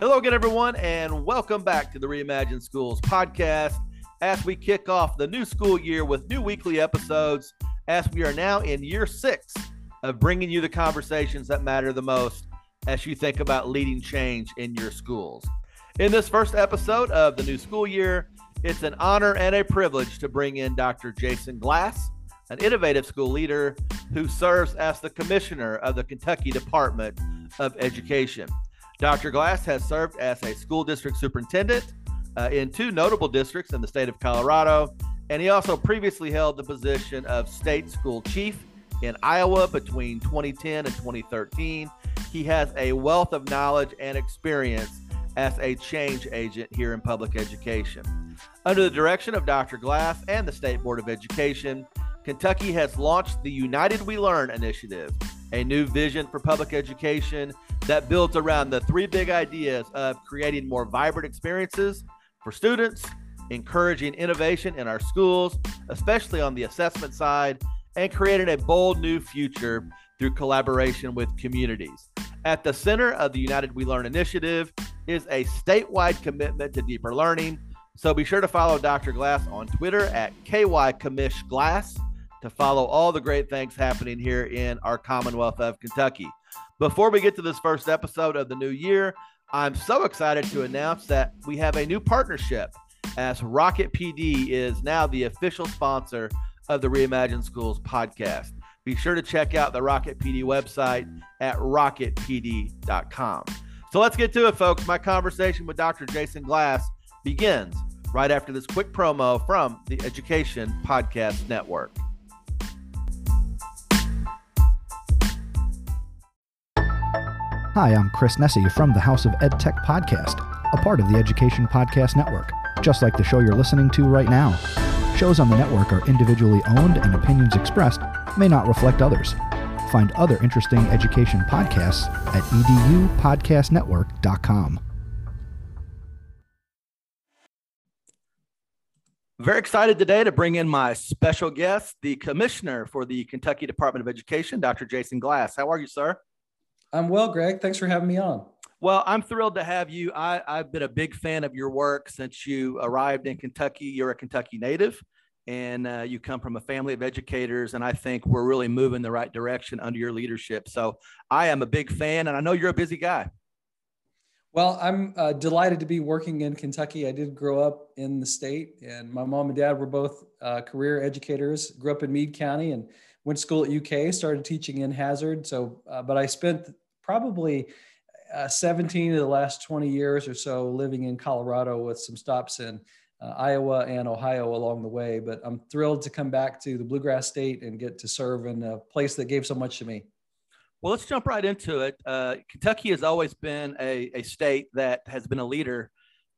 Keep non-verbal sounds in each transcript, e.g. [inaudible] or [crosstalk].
Hello again, everyone, and welcome back to the Reimagine Schools podcast as we kick off the new school year with new weekly episodes as we are now in year six of bringing you the conversations that matter the most as you think about leading change in your schools. In this first episode of the new school year, it's an honor and a privilege to bring in Dr. Jason Glass, an innovative school leader who serves as the commissioner of the Kentucky Department of Education. Dr. Glass has served as a school district superintendent uh, in two notable districts in the state of Colorado, and he also previously held the position of state school chief in Iowa between 2010 and 2013. He has a wealth of knowledge and experience as a change agent here in public education. Under the direction of Dr. Glass and the State Board of Education, Kentucky has launched the United We Learn initiative, a new vision for public education that builds around the three big ideas of creating more vibrant experiences for students, encouraging innovation in our schools, especially on the assessment side, and creating a bold new future through collaboration with communities. At the center of the United We Learn initiative is a statewide commitment to deeper learning. So be sure to follow Dr. Glass on Twitter at KYCommishGlass to follow all the great things happening here in our Commonwealth of Kentucky. Before we get to this first episode of the new year, I'm so excited to announce that we have a new partnership as Rocket PD is now the official sponsor of the Reimagine Schools podcast. Be sure to check out the Rocket PD website at rocketpd.com. So let's get to it, folks. My conversation with Dr. Jason Glass begins right after this quick promo from the Education Podcast Network. Hi, I'm Chris Nesi from the House of EdTech podcast, a part of the Education Podcast Network, just like the show you're listening to right now. Shows on the network are individually owned and opinions expressed may not reflect others. Find other interesting education podcasts at edupodcastnetwork.com. Very excited today to bring in my special guest, the commissioner for the Kentucky Department of Education, Dr. Jason Glass. How are you, sir? I'm well, Greg. Thanks for having me on. Well, I'm thrilled to have you. I, I've been a big fan of your work since you arrived in Kentucky. You're a Kentucky native and uh, you come from a family of educators and i think we're really moving the right direction under your leadership so i am a big fan and i know you're a busy guy well i'm uh, delighted to be working in kentucky i did grow up in the state and my mom and dad were both uh, career educators grew up in meade county and went to school at uk started teaching in hazard so uh, but i spent probably uh, 17 of the last 20 years or so living in Colorado with some stops in uh, Iowa and Ohio along the way. But I'm thrilled to come back to the Bluegrass State and get to serve in a place that gave so much to me. Well, let's jump right into it. Uh, Kentucky has always been a, a state that has been a leader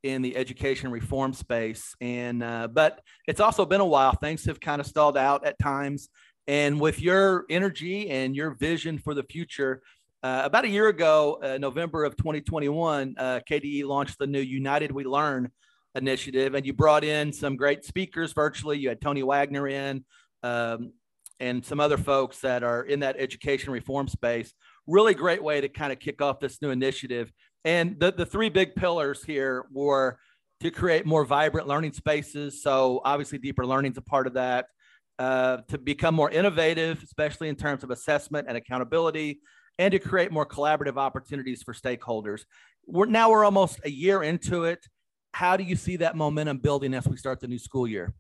in the education reform space, and uh, but it's also been a while. Things have kind of stalled out at times, and with your energy and your vision for the future, uh, about a year ago, uh, November of 2021, uh, KDE launched the new United We Learn initiative, and you brought in some great speakers virtually. You had Tony Wagner in, um, and some other folks that are in that education reform space. Really great way to kind of kick off this new initiative. And the, the three big pillars here were to create more vibrant learning spaces. So, obviously, deeper learning is a part of that. Uh, to become more innovative, especially in terms of assessment and accountability, and to create more collaborative opportunities for stakeholders. We're now we're almost a year into it. How do you see that momentum building as we start the new school year?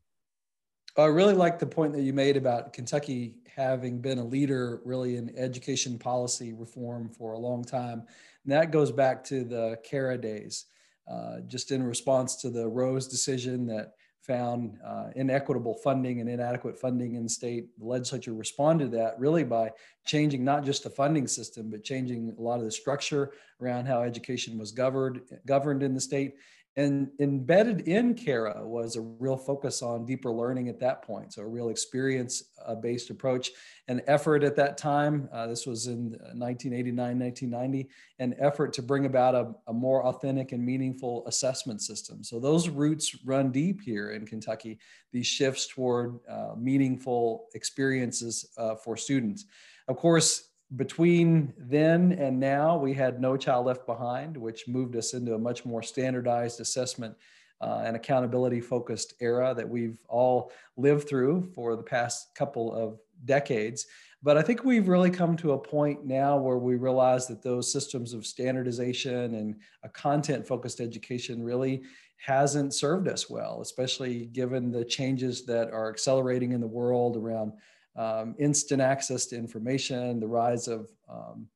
I really like the point that you made about Kentucky having been a leader really in education policy reform for a long time. And that goes back to the KERA days, uh, just in response to the Rose decision that found uh, inequitable funding and inadequate funding in the state. The legislature responded to that really by changing not just the funding system, but changing a lot of the structure around how education was governed governed in the state and embedded in KERA was a real focus on deeper learning at that point. So a real experience uh, based approach an effort at that time. Uh, this was in 1989, 1990, an effort to bring about a, a, more authentic and meaningful assessment system. So those roots run deep here in Kentucky, these shifts toward uh, meaningful experiences uh, for students. Of course, between then and now, we had No Child Left Behind, which moved us into a much more standardized assessment uh, and accountability focused era that we've all lived through for the past couple of decades. But I think we've really come to a point now where we realize that those systems of standardization and a content focused education really hasn't served us well, especially given the changes that are accelerating in the world around um, instant access to information, the rise of um,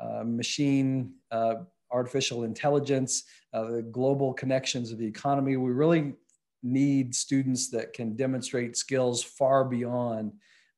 uh, machine uh, artificial intelligence, uh, the global connections of the economy. We really need students that can demonstrate skills far beyond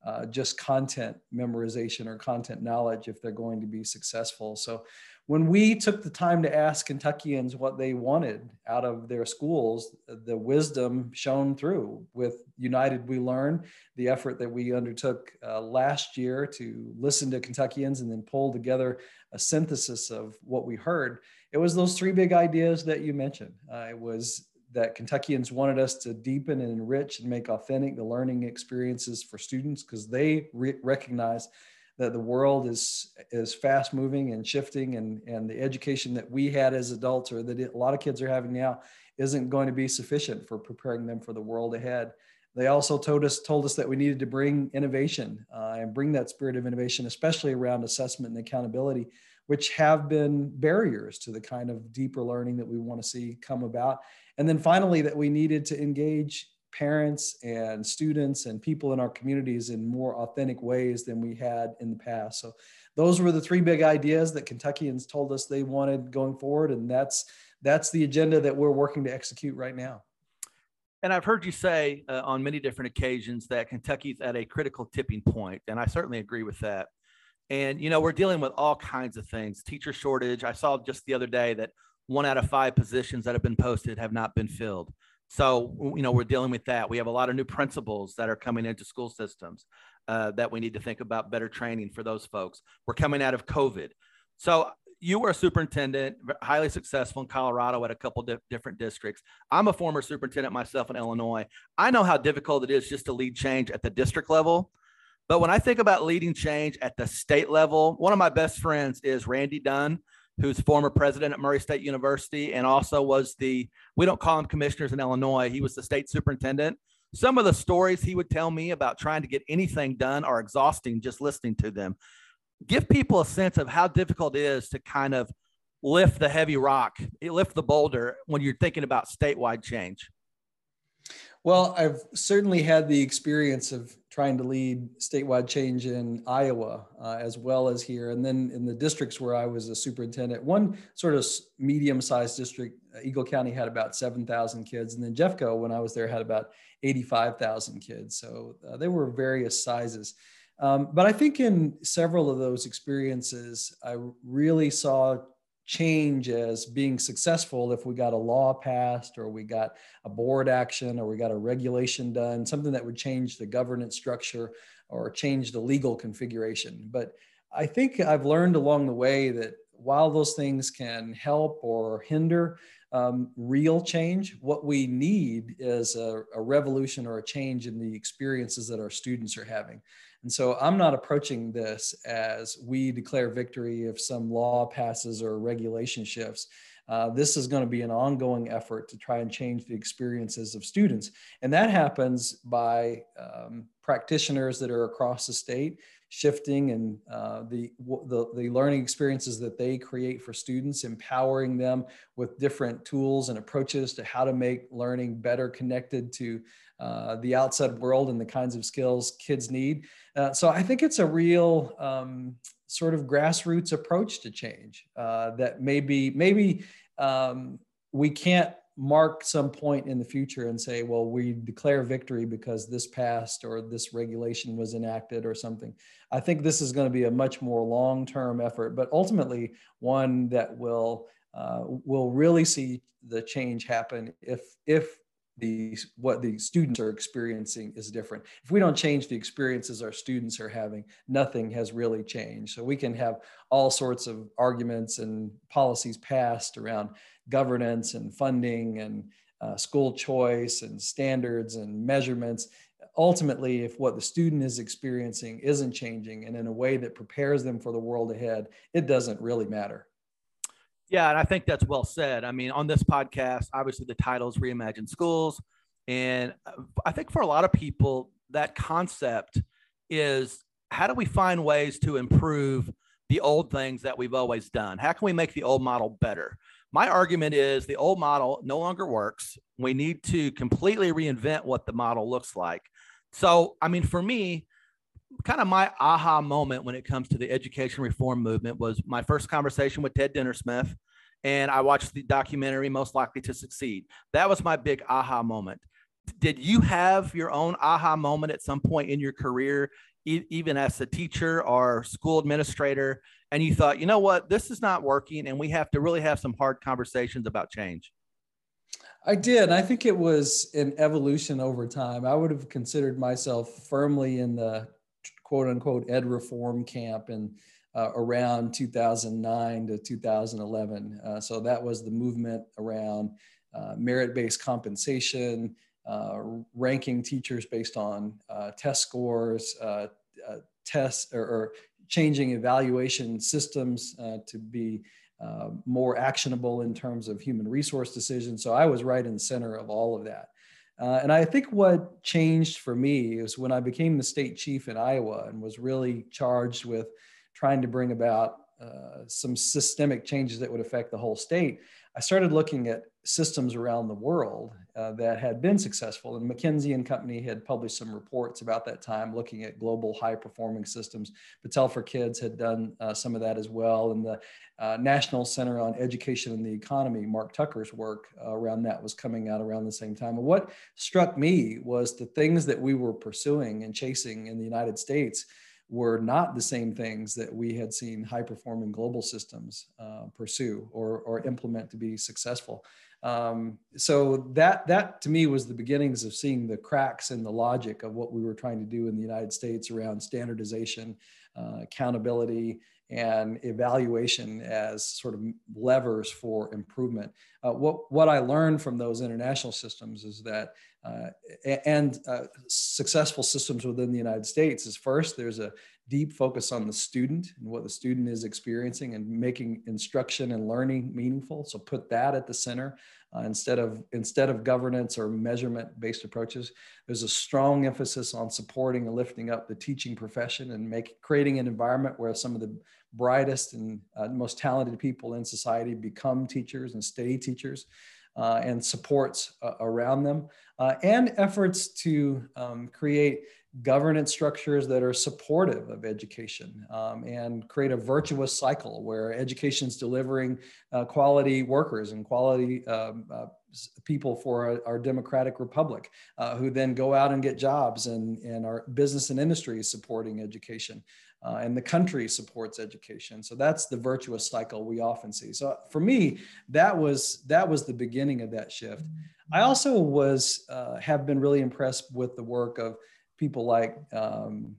uh, just content memorization or content knowledge if they're going to be successful. So when we took the time to ask Kentuckians what they wanted out of their schools, the wisdom shone through with United We Learn, the effort that we undertook uh, last year to listen to Kentuckians and then pull together a synthesis of what we heard. It was those three big ideas that you mentioned. Uh, it was that Kentuckians wanted us to deepen and enrich and make authentic the learning experiences for students because they re- recognize that the world is is fast moving and shifting and and the education that we had as adults or that a lot of kids are having now isn't going to be sufficient for preparing them for the world ahead. They also told us told us that we needed to bring innovation uh, and bring that spirit of innovation especially around assessment and accountability which have been barriers to the kind of deeper learning that we want to see come about. And then finally that we needed to engage parents and students and people in our communities in more authentic ways than we had in the past. So those were the three big ideas that Kentuckians told us they wanted going forward and that's that's the agenda that we're working to execute right now. And I've heard you say uh, on many different occasions that Kentucky's at a critical tipping point, and I certainly agree with that. And you know, we're dealing with all kinds of things. Teacher shortage. I saw just the other day that one out of five positions that have been posted have not been filled. So, you know, we're dealing with that. We have a lot of new principals that are coming into school systems uh, that we need to think about better training for those folks. We're coming out of COVID. So, you were a superintendent, highly successful in Colorado at a couple di- different districts. I'm a former superintendent myself in Illinois. I know how difficult it is just to lead change at the district level. But when I think about leading change at the state level, one of my best friends is Randy Dunn, who's former president at Murray State University and also was the, we don't call him commissioners in Illinois, he was the state superintendent. Some of the stories he would tell me about trying to get anything done are exhausting just listening to them. Give people a sense of how difficult it is to kind of lift the heavy rock, lift the boulder when you're thinking about statewide change. Well, I've certainly had the experience of trying to lead statewide change in Iowa uh, as well as here. And then in the districts where I was a superintendent, one sort of medium sized district, uh, Eagle County had about 7,000 kids. And then Jeffco, when I was there, had about 85,000 kids. So uh, they were various sizes. Um, but I think in several of those experiences, I really saw change as being successful if we got a law passed or we got a board action or we got a regulation done, something that would change the governance structure or change the legal configuration. But I think I've learned along the way that while those things can help or hinder um, real change, what we need is a, a revolution or a change in the experiences that our students are having. And so I'm not approaching this as we declare victory if some law passes or regulation shifts. Uh, this is going to be an ongoing effort to try and change the experiences of students. And that happens by um, practitioners that are across the state shifting and uh, the, the, the learning experiences that they create for students, empowering them with different tools and approaches to how to make learning better connected to uh, the outside world and the kinds of skills kids need. Uh, so I think it's a real um, sort of grassroots approach to change uh, that maybe maybe um, we can't mark some point in the future and say, well, we declare victory because this passed or this regulation was enacted or something. I think this is going to be a much more long-term effort, but ultimately one that will uh, will really see the change happen if if the what the students are experiencing is different. If we don't change the experiences our students are having, nothing has really changed. So we can have all sorts of arguments and policies passed around governance and funding and uh, school choice and standards and measurements. ultimately, if what the student is experiencing isn't changing and in a way that prepares them for the world ahead, it doesn't really matter. Yeah, and I think that's well said. I mean, on this podcast, obviously the title is Reimagine Schools. And uh, I think for a lot of people, that concept is how do we find ways to improve the old things that we've always done? How can we make the old model better? My argument is the old model no longer works. We need to completely reinvent what the model looks like. So, I mean, for me, kind of my aha moment when it comes to the education reform movement was my first conversation with Ted Dintersmith, and I watched the documentary Most Likely to Succeed. That was my big aha moment. Did you have your own aha moment at some point in your career, e- even as a teacher or school administrator, and you thought, you know what, this is not working, and we have to really have some hard conversations about change? I did. I think it was an evolution over time. I would have considered myself firmly in the quote unquote ed reform camp and uh, around 2009 to 2011. Uh, so that was the movement around uh, merit based compensation, uh, ranking teachers based on uh, test scores, uh, tests, or, or, changing evaluation systems to be more actionable in terms of human resource decisions. So I was right in the center of all of that. Uh, and I think what changed for me is when I became the state chief in Iowa and was really charged with trying to bring about uh, some systemic changes that would affect the whole state. I started looking at systems around the world uh, that had been successful. And McKinsey and Company had published some reports about that time looking at global high performing systems. Patel for Kids had done uh, some of that as well. And the uh, National Center on Education and the Economy, Marc Tucker's work uh, around that was coming out around the same time. And what struck me was the things that we were pursuing and chasing in the United States were not the same things that we had seen high performing global systems uh, pursue or, or implement to be successful. Um, so that that to me was the beginnings of seeing the cracks in the logic of what we were trying to do in the United States around standardization, uh, accountability, and evaluation as sort of levers for improvement. Uh, what, what I learned from those international systems is that, uh, and uh, successful systems within the United States is first, there's a deep focus on the student and what the student is experiencing and making instruction and learning meaningful. So put that at the center. Uh, instead of instead of governance or measurement based approaches there's a strong emphasis on supporting and lifting up the teaching profession and make creating an environment where some of the brightest and uh, most talented people in society become teachers and stay teachers uh, and supports uh, around them, uh, and efforts to um, create governance structures that are supportive of education um, and create a virtuous cycle where education is delivering uh, quality workers and quality um, uh, people for our, our democratic republic uh, who then go out and get jobs and, and our business and industry is supporting education uh, and the country supports education. So that's the virtuous cycle we often see. So for me, that was that was the beginning of that shift. I also was uh, have been really impressed with the work of people like um,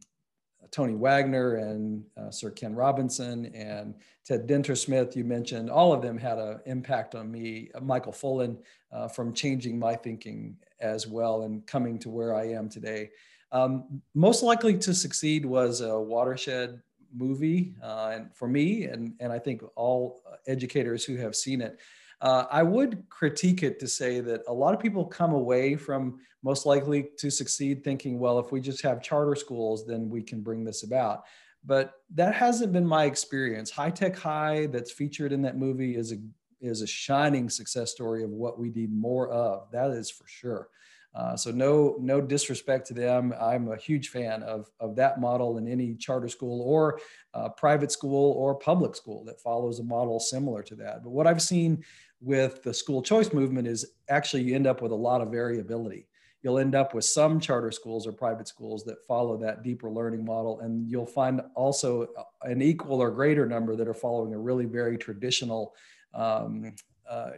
Tony Wagner and uh, Sir Ken Robinson and Ted Dintersmith, you mentioned, all of them had an impact on me. Michael Fullan uh, from changing my thinking as well and coming to where I am today. Um, most likely to succeed was a watershed movie, uh, and for me, and and I think all educators who have seen it. Uh, I would critique it to say that a lot of people come away from most likely to succeed thinking, well, if we just have charter schools, then we can bring this about. But that hasn't been my experience. High Tech High, that's featured in that movie, is a is a shining success story of what we need more of. That is for sure. Uh, so no no disrespect to them. I'm a huge fan of of that model in any charter school or uh, private school or public school that follows a model similar to that. But what I've seen with the school choice movement is actually you end up with a lot of variability. You'll end up with some charter schools or private schools that follow that deeper learning model, and you'll find also an equal or greater number that are following a really very traditional um, uh,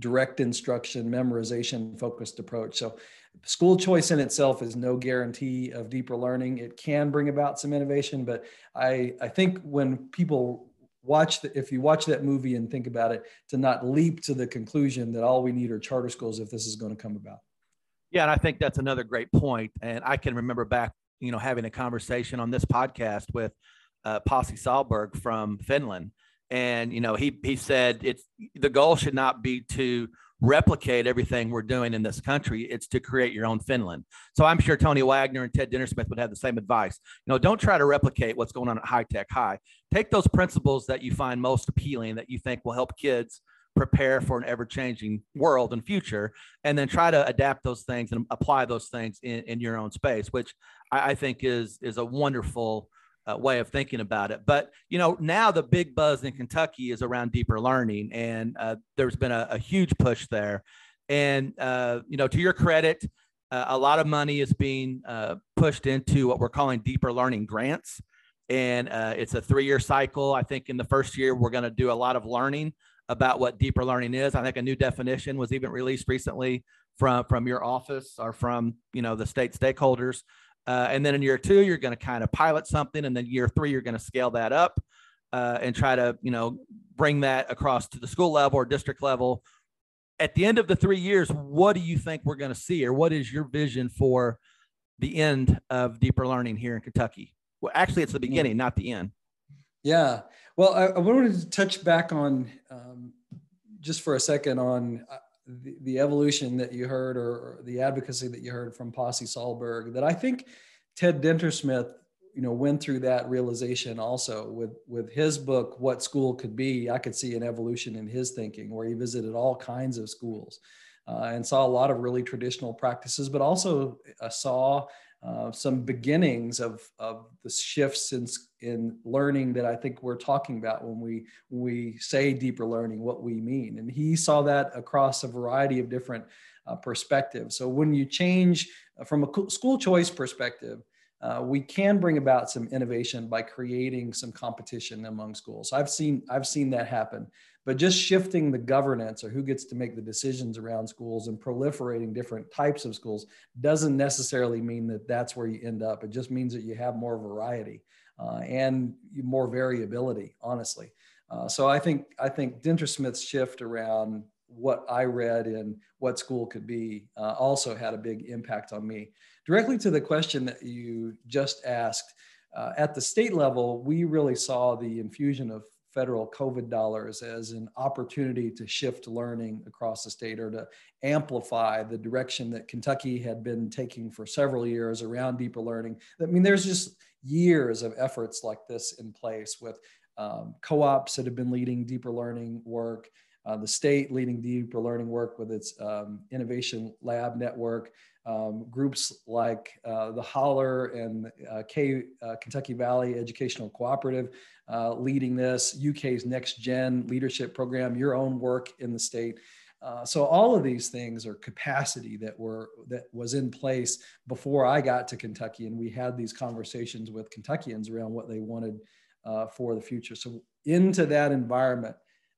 direct instruction, memorization focused approach. So, school choice in itself is no guarantee of deeper learning. It can bring about some innovation, but I, I think when people watch the, if you watch that movie and think about it, to not leap to the conclusion that all we need are charter schools if this is going to come about. Yeah, and I think that's another great point. And I can remember back, you know, having a conversation on this podcast with uh, Pasi Sahlberg from Finland, and you know, he he said it's the goal should not be to replicate everything we're doing in this country. It's to create your own Finland. So I'm sure Tony Wagner and Ted Dintersmith would have the same advice. You know, don't try to replicate what's going on at High Tech High. Take those principles that you find most appealing, that you think will help kids prepare for an ever-changing world and future, and then try to adapt those things and apply those things in, in your own space, which I, I think is is a wonderful uh, way of thinking about it. But you know, now the big buzz in Kentucky is around deeper learning, and uh, there's been a, a, huge push there. And uh, you know, to your credit, uh, a lot of money is being uh, pushed into what we're calling deeper learning grants, and uh, it's a three-year cycle. I think in the first year we're going to do a lot of learning about what deeper learning is. I think a new definition was even released recently from from your office or from you know the state stakeholders uh, and then in year two, you're going to kind of pilot something. And then year three, you're going to scale that up uh, and try to, you know, bring that across to the school level or district level. At the end of the three years, what do you think we're going to see, or what is your vision for the end of deeper learning here in Kentucky? Well, actually, it's the beginning, not the end. Yeah. Well, I, I wanted to touch back on um, just for a second on uh, the, evolution that you heard or, or, the advocacy that you heard from Pasi Sahlberg that I think Ted Dintersmith, you know, went through that realization also with with his book What School Could Be. I could see an evolution in his thinking where he visited all kinds of schools uh, and saw a lot of really traditional practices, but also uh, saw uh, some beginnings of, of the shifts in, in learning that I think we're talking about when we, we say deeper learning, what we mean. And he saw that across a variety of different uh, perspectives. So when you change uh, from a school choice perspective, uh, we can bring about some innovation by creating some competition among schools. I've seen I've seen that happen but just shifting the governance or who gets to make the decisions around schools and proliferating different types of schools doesn't necessarily mean that that's where you end up. It just means that you have more variety uh, and more variability, honestly. Uh, so I think I think Dintersmith's shift around what I read and what school could be uh, also had a big impact on me. Directly to the question that you just asked, uh, at the state level, we really saw the infusion of federal COVID dollars as an opportunity to shift learning across the state or to amplify the direction that Kentucky had been taking for several years around deeper learning. I mean, there's just years of efforts like this in place with um, co-ops that have been leading deeper learning work, uh, the state leading deeper learning work with its um, innovation lab network, um, groups like uh, the Holler and uh, K, uh, Kentucky Valley Educational Cooperative uh, leading this, UK's Next Gen Leadership Program, your own work in the state. Uh, so all of these things are capacity that were that was in place before I got to Kentucky, and we had these conversations with Kentuckians around what they wanted uh, for the future. So into that environment,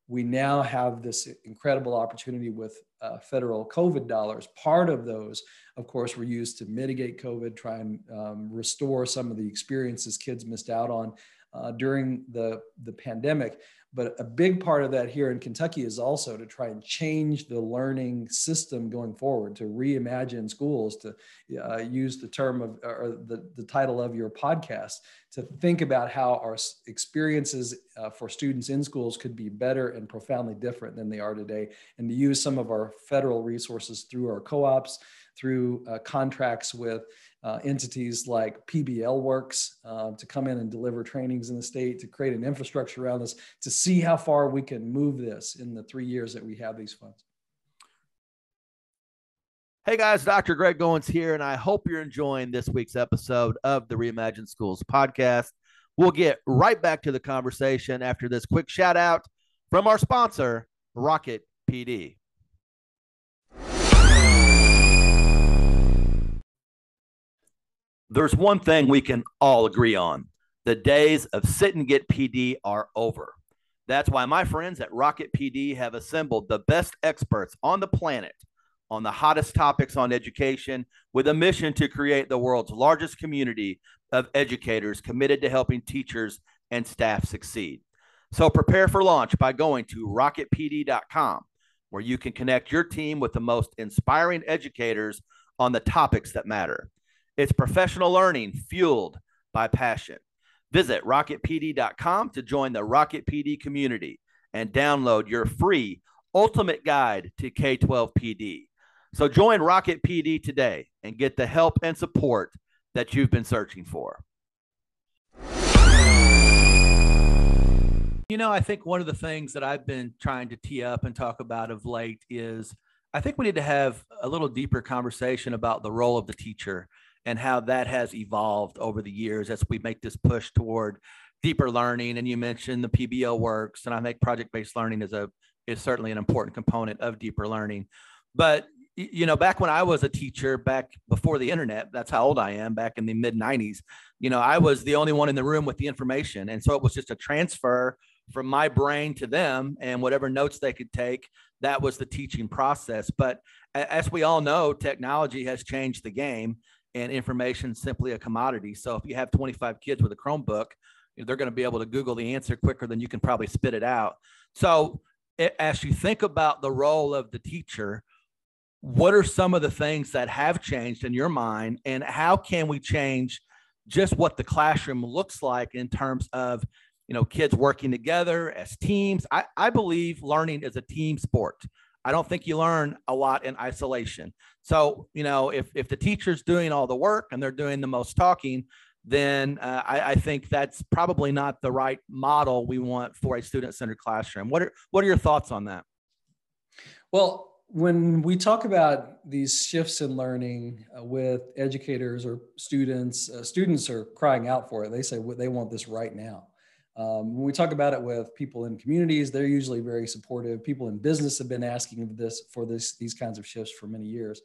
we now have this incredible opportunity with uh, federal COVID dollars. Part of those, of course, were used to mitigate COVID, try and um, restore some of the experiences kids missed out on uh, during the, the pandemic. But a big part of that here in Kentucky is also to try and change the learning system going forward, to reimagine schools, to uh, use the term of or the, the title of your podcast, to think about how our experiences uh, for students in schools could be better and profoundly different than they are today, and to use some of our federal resources through our co ops, through uh, contracts with uh, entities like PBL Works uh, to come in and deliver trainings in the state, to create an infrastructure around this, to see how far we can move this in the three years that we have these funds. Hey guys, Dr. Greg Goins here, and I hope you're enjoying this week's episode of the Reimagine Schools podcast. We'll get right back to the conversation after this quick shout out from our sponsor, Rocket PD. There's one thing we can all agree on the days of sit and get PD are over. That's why my friends at Rocket PD have assembled the best experts on the planet on the hottest topics on education with a mission to create the world's largest community of educators committed to helping teachers and staff succeed. So prepare for launch by going to rocketpd.com, where you can connect your team with the most inspiring educators on the topics that matter. It's professional learning fueled by passion. Visit rocketpd.com to join the Rocket PD community and download your free ultimate guide to K 12 PD. So join Rocket PD today and get the help and support that you've been searching for. You know, I think one of the things that I've been trying to tee up and talk about of late is I think we need to have a little deeper conversation about the role of the teacher and how that has evolved over the years as we make this push toward deeper learning. And you mentioned the PBL works, and I think project-based learning is a is certainly an important component of deeper learning. But you know, back when I was a teacher, back before the internet, that's how old I am, back in the mid 90s, you know, I was the only one in the room with the information. And so it was just a transfer from my brain to them and whatever notes they could take that was the teaching process but as we all know technology has changed the game and information simply a commodity so if you have 25 kids with a chromebook they're going to be able to google the answer quicker than you can probably spit it out so as you think about the role of the teacher what are some of the things that have changed in your mind and how can we change just what the classroom looks like in terms of you know, kids working together as teams. I, I believe learning is a team sport. I don't think you learn a lot in isolation. So, you know, if, if the teacher's doing all the work and they're doing the most talking, then uh, I, I, think that's probably not the right model we want for a student-centered classroom. What are what are your thoughts on that? Well, when we talk about these shifts in learning uh, with educators or students, uh, students are crying out for it. They say they want this right now. Um, when we talk about it with people in communities, they're usually very supportive. People in business have been asking this for this these kinds of shifts for many years.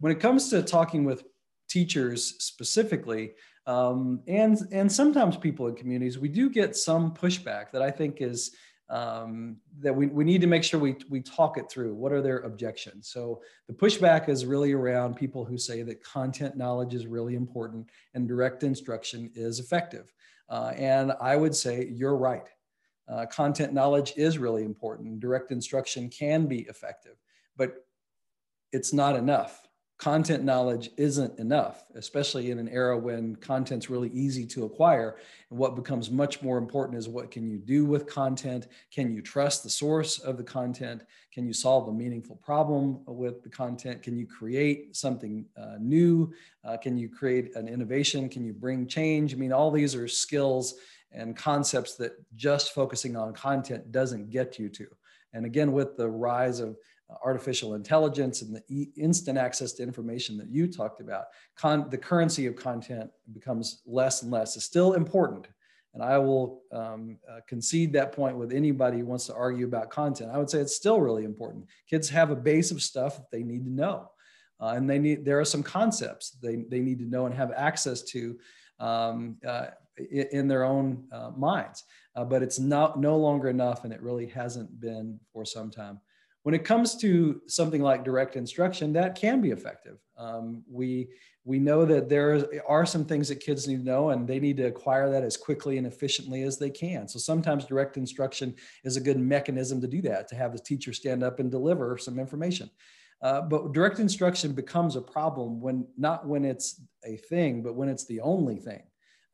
When it comes to talking with teachers specifically, um, and and sometimes people in communities, we do get some pushback that I think is um, that we, we need to make sure we, we talk it through. What are their objections? So the pushback is really around people who say that content knowledge is really important and direct instruction is effective. Uh, and I would say you're right. Uh, content knowledge is really important. Direct instruction can be effective, but it's not enough. Content knowledge isn't enough, especially in an era when content's really easy to acquire. And what becomes much more important is what can you do with content? Can you trust the source of the content? Can you solve a meaningful problem with the content? Can you create something uh, new? Uh, can you create an innovation? Can you bring change? I mean, all these are skills and concepts that just focusing on content doesn't get you to. And again, with the rise of artificial intelligence and the instant access to information that you talked about, con- the currency of content becomes less and less. It's still important. And I will um, uh, concede that point with anybody who wants to argue about content. I would say it's still really important. Kids have a base of stuff that they need to know. Uh, and they need, there are some concepts they, they need to know and have access to um, uh, in their own uh, minds. Uh, but it's not no longer enough, and it really hasn't been for some time. When it comes to something like direct instruction, that can be effective. Um, we we know that there are some things that kids need to know, and they need to acquire that as quickly and efficiently as they can. So sometimes direct instruction is a good mechanism to do that, to have the teacher stand up and deliver some information. Uh, but direct instruction becomes a problem when not when it's a thing, but when it's the only thing.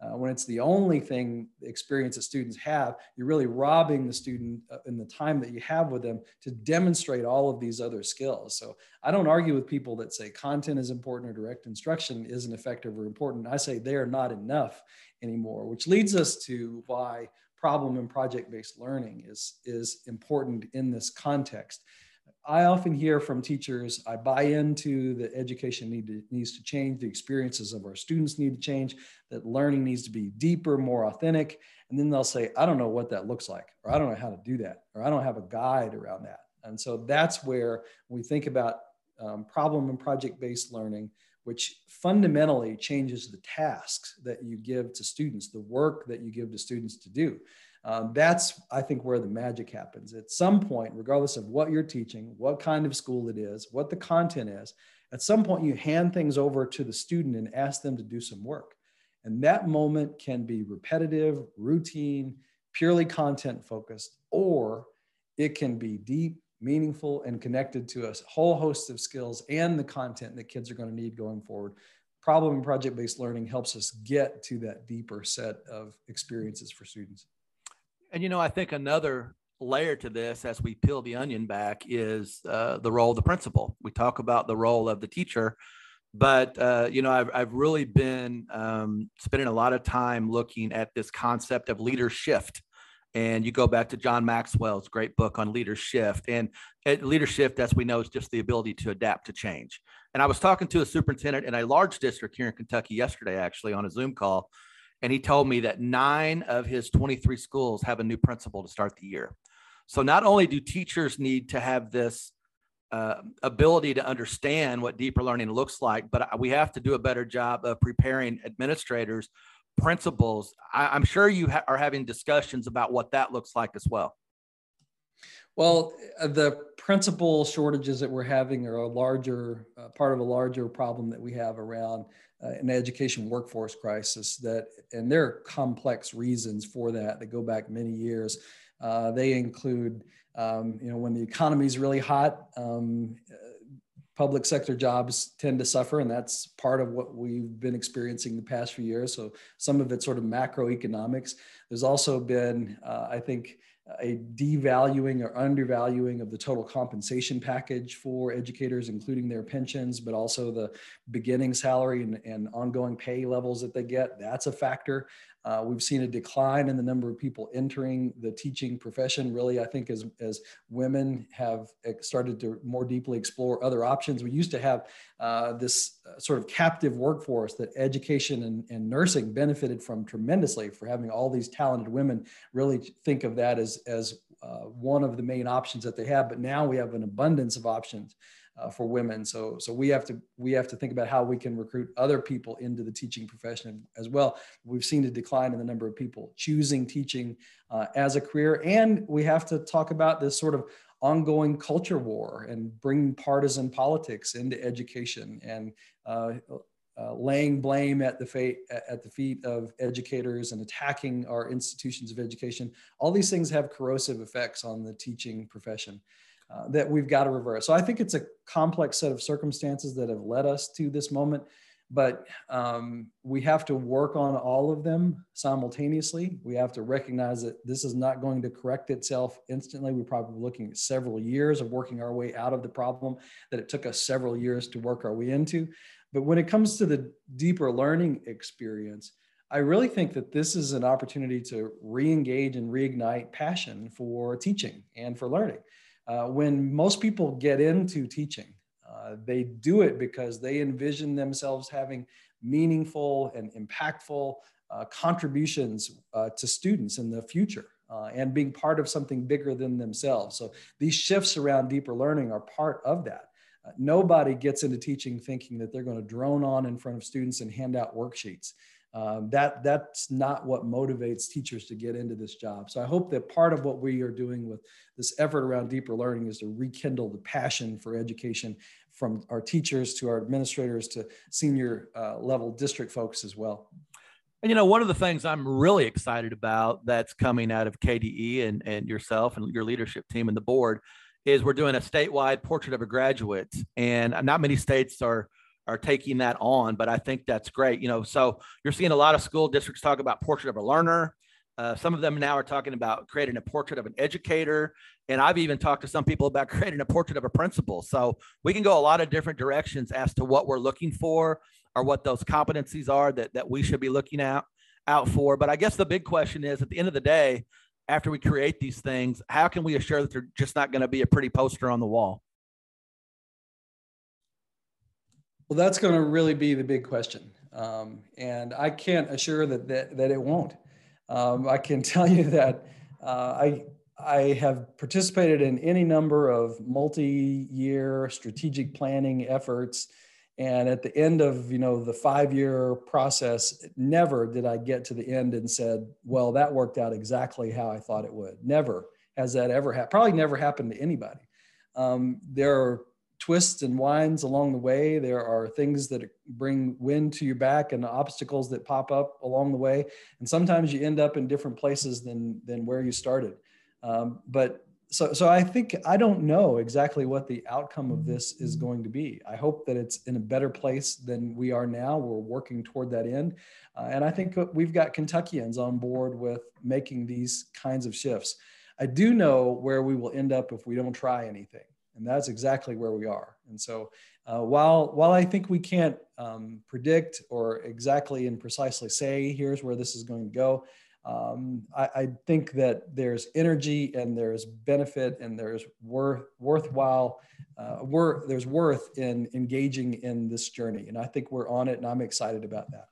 Uh, when it's the only thing the experience that students have, you're really robbing the student uh, in the time that you have with them to demonstrate all of these other skills. So I don't argue with people that say content is important or direct instruction isn't effective or important. I say they are not enough anymore, which leads us to why problem and project-based learning is, is important in this context. I often hear from teachers, I buy into the education need to, needs to change, the experiences of our students need to change, that learning needs to be deeper, more authentic. And then they'll say, I don't know what that looks like, or I don't know how to do that, or I don't have a guide around that. And so that's where we think about um, problem and project based learning, which fundamentally changes the tasks that you give to students, the work that you give to students to do. Um, that's, I think, where the magic happens. At some point, regardless of what you're teaching, what kind of school it is, what the content is, at some point you hand things over to the student and ask them to do some work. And that moment can be repetitive, routine, purely content focused, or it can be deep, meaningful and connected to a whole host of skills and the content that kids are going to need going forward. Problem and project based learning helps us get to that deeper set of experiences for students. And you know, I think another layer to this as we peel the onion back is uh, the role of the principal. We talk about the role of the teacher, but uh, you know, I've, I've really been um, spending a lot of time looking at this concept of leader shift and you go back to John Maxwell's great book on leadership. And leadership, as we know, is just the ability to adapt to change. And I was talking to a superintendent in a large district here in Kentucky yesterday, actually, on a Zoom call. And he told me that nine of his 23 schools have a new principal to start the year. So not only do teachers need to have this uh, ability to understand what deeper learning looks like, but we have to do a better job of preparing administrators principals. I, am sure you ha- are having discussions about what that looks like as well. Well, uh, the principal shortages that we're having are a larger uh, part of a larger problem that we have around an education workforce crisis. That and there are complex reasons for that that go back many years. Uh, they include, um, you know, when the economy is really hot, um, public sector jobs tend to suffer, and that's part of what we've been experiencing the past few years. So some of it's sort of macroeconomics. There's also been, uh, I think, a devaluing or undervaluing of the total compensation package for educators, including their pensions, but also the beginning salary and, and ongoing pay levels that they get. That's a factor. Uh, we've seen a decline in the number of people entering the teaching profession. Really, I think as, as women have started to more deeply explore other options, we used to have uh, this uh, sort of captive workforce that education and, and nursing benefited from tremendously for having all these talented women really think of that as, as uh, one of the main options that they have. But now we have an abundance of options uh, for women. So, so we have to we have to think about how we can recruit other people into the teaching profession as well. We've seen a decline in the number of people choosing teaching uh, as a career, and we have to talk about this sort of ongoing culture war and bring partisan politics into education and uh, uh, laying blame at the fate at the feet of educators and attacking our institutions of education. All these things have corrosive effects on the teaching profession. Uh, that we've got to reverse. So I think it's a complex set of circumstances that have led us to this moment, but um, we have to work on all of them simultaneously. We have to recognize that this is not going to correct itself instantly. We're probably looking at several years of working our way out of the problem that it took us several years to work our way into. But when it comes to the deeper learning experience, I really think that this is an opportunity to re engage and reignite passion for teaching and for learning. Uh, when most people get into teaching, uh, they do it because they envision themselves having meaningful and impactful uh, contributions uh, to students in the future uh, and being part of something bigger than themselves. So these shifts around deeper learning are part of that. Nobody gets into teaching thinking that they're going to drone on in front of students and hand out worksheets. Um, that that's not what motivates teachers to get into this job. So I hope that part of what we are doing with this effort around deeper learning is to rekindle the passion for education from our teachers to our administrators to senior uh, level district folks as well. And you know, one of the things I'm really excited about that's coming out of KDE and, and yourself and your leadership team and the board is we're doing a statewide portrait of a graduate. And not many states are are taking that on, but I think that's great. You know, so you're seeing a lot of school districts talk about portrait of a learner. Uh, some of them now are talking about creating a portrait of an educator. And I've even talked to some people about [laughs] creating a portrait of a principal. So we can go a lot of different directions as to what we're looking for or what those competencies are that, that we should be looking out, out for. But I guess the big question is at the end of the day, after we create these things, how can we assure that they're just not going to be a pretty poster on the wall? Well, that's going to really be the big question. Um, and I can't assure that, that, that it won't. Um, I can [laughs] tell you that uh, I, I have participated in any number of multi-year strategic planning efforts. And at the end of you know the five-year process, never did I get to the end and said, "Well, that worked out exactly how I thought it would." Never has that ever happened. Probably never happened to anybody. Um, there are twists and winds along the way. There are things that bring wind to your back and obstacles that pop up along the way. And sometimes you end up in different places than, than where you started. Um, but so, so I think I don't know exactly what the outcome of this is going to be. I hope that it's in a better place than we are now. We're working toward that end. Uh, and I think we've got Kentuckians on board with making these kinds of shifts. I do know where we will end up if we don't try anything. And that's exactly where we are. And so uh, while, while I think we can't um, predict or exactly and precisely say, here's where this is going to go, um, I, I, think that there's energy and there's benefit and there's worth worthwhile uh, worth there's worth in engaging in this journey and i think we're on it and i'm excited about that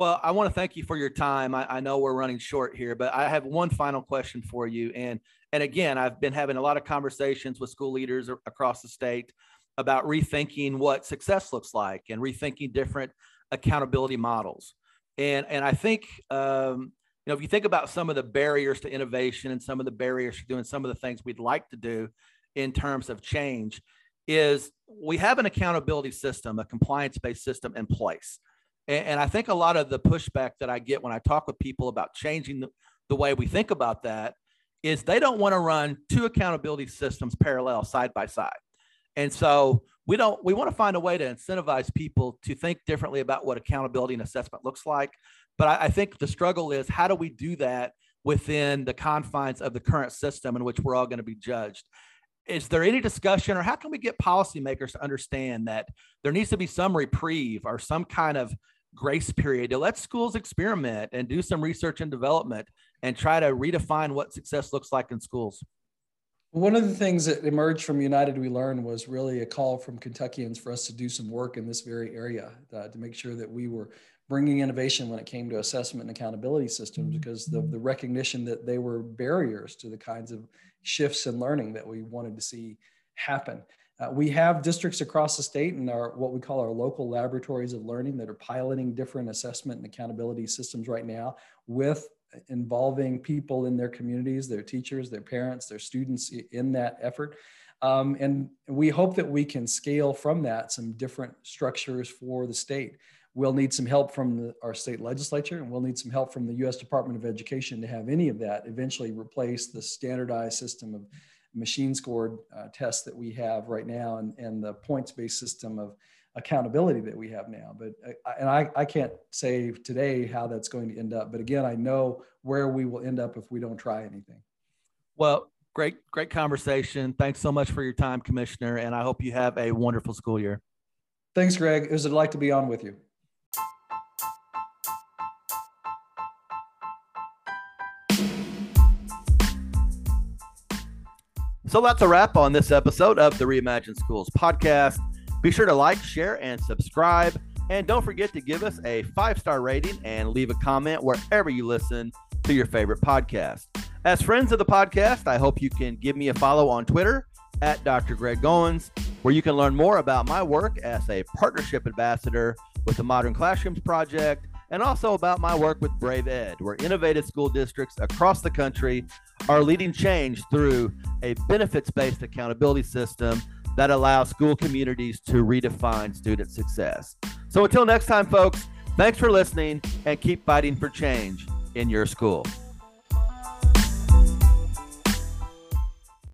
well i want to thank you for your time I, I know we're running short here but i have one final question for you and and again i've been having a lot of conversations with school leaders across the state about rethinking what success looks like and rethinking different accountability models and and i think um, know, if you think about some of the barriers to innovation and some of the barriers to doing some of the things we'd like to do in terms of change, is we have an accountability system, a compliance based system in place. And, and, I think a lot of the pushback that I get when I talk with people about changing the, the way we think about that is they don't want to run two accountability systems parallel side by side. And so we don't we want to find a way to incentivize people to think differently about what accountability and assessment looks like but I, I think the struggle is how do we do that within the confines of the current system in which we're all going to be judged? Is there any discussion, or how can we get policymakers to understand that there needs to be some reprieve or some kind of grace period to let schools experiment and do some research and development and try to redefine what success looks like in schools? One of the things that emerged from United We Learn was really a call from Kentuckians for us to do some work in this very area uh, to make sure that we were bringing innovation when it came to assessment and accountability systems because the, the recognition that they were barriers to the kinds of shifts in learning that we wanted to see happen. Uh, we have districts across the state and our what we call our local laboratories of learning that are piloting different assessment and accountability systems right now with involving people in their communities, their teachers, their parents, their students in that effort. Um, and we hope that we can scale from that some different structures for the state. We'll need some help from the, our state legislature, and we'll need some help from the U.S. Department of Education to have any of that eventually replace the standardized system of machine scored uh, tests that we have right now and, and the points based system of accountability that we have now. But uh, and I, I can't say today how that's going to end up. But again, I know where we will end up if we don't try anything. Well, great, great conversation. Thanks so much for your time, Commissioner, and I hope you have a wonderful school year. Thanks, Greg. It was a delight to be on with you. So that's a wrap on this episode of the Reimagine Schools podcast. Be sure to like, share, and subscribe. And don't forget to give us a five star rating and leave a comment wherever you listen to your favorite podcast. As friends of the podcast, I hope you can give me a follow on Twitter at Dr. Greg Goins, where you can learn more about my work as a partnership ambassador with the Modern Classrooms Project and also about my work with Brave Ed, where innovative school districts across the country are leading change through a benefits based accountability system that allows school communities to redefine student success. So until next time, folks, thanks for listening and keep fighting for change in your school.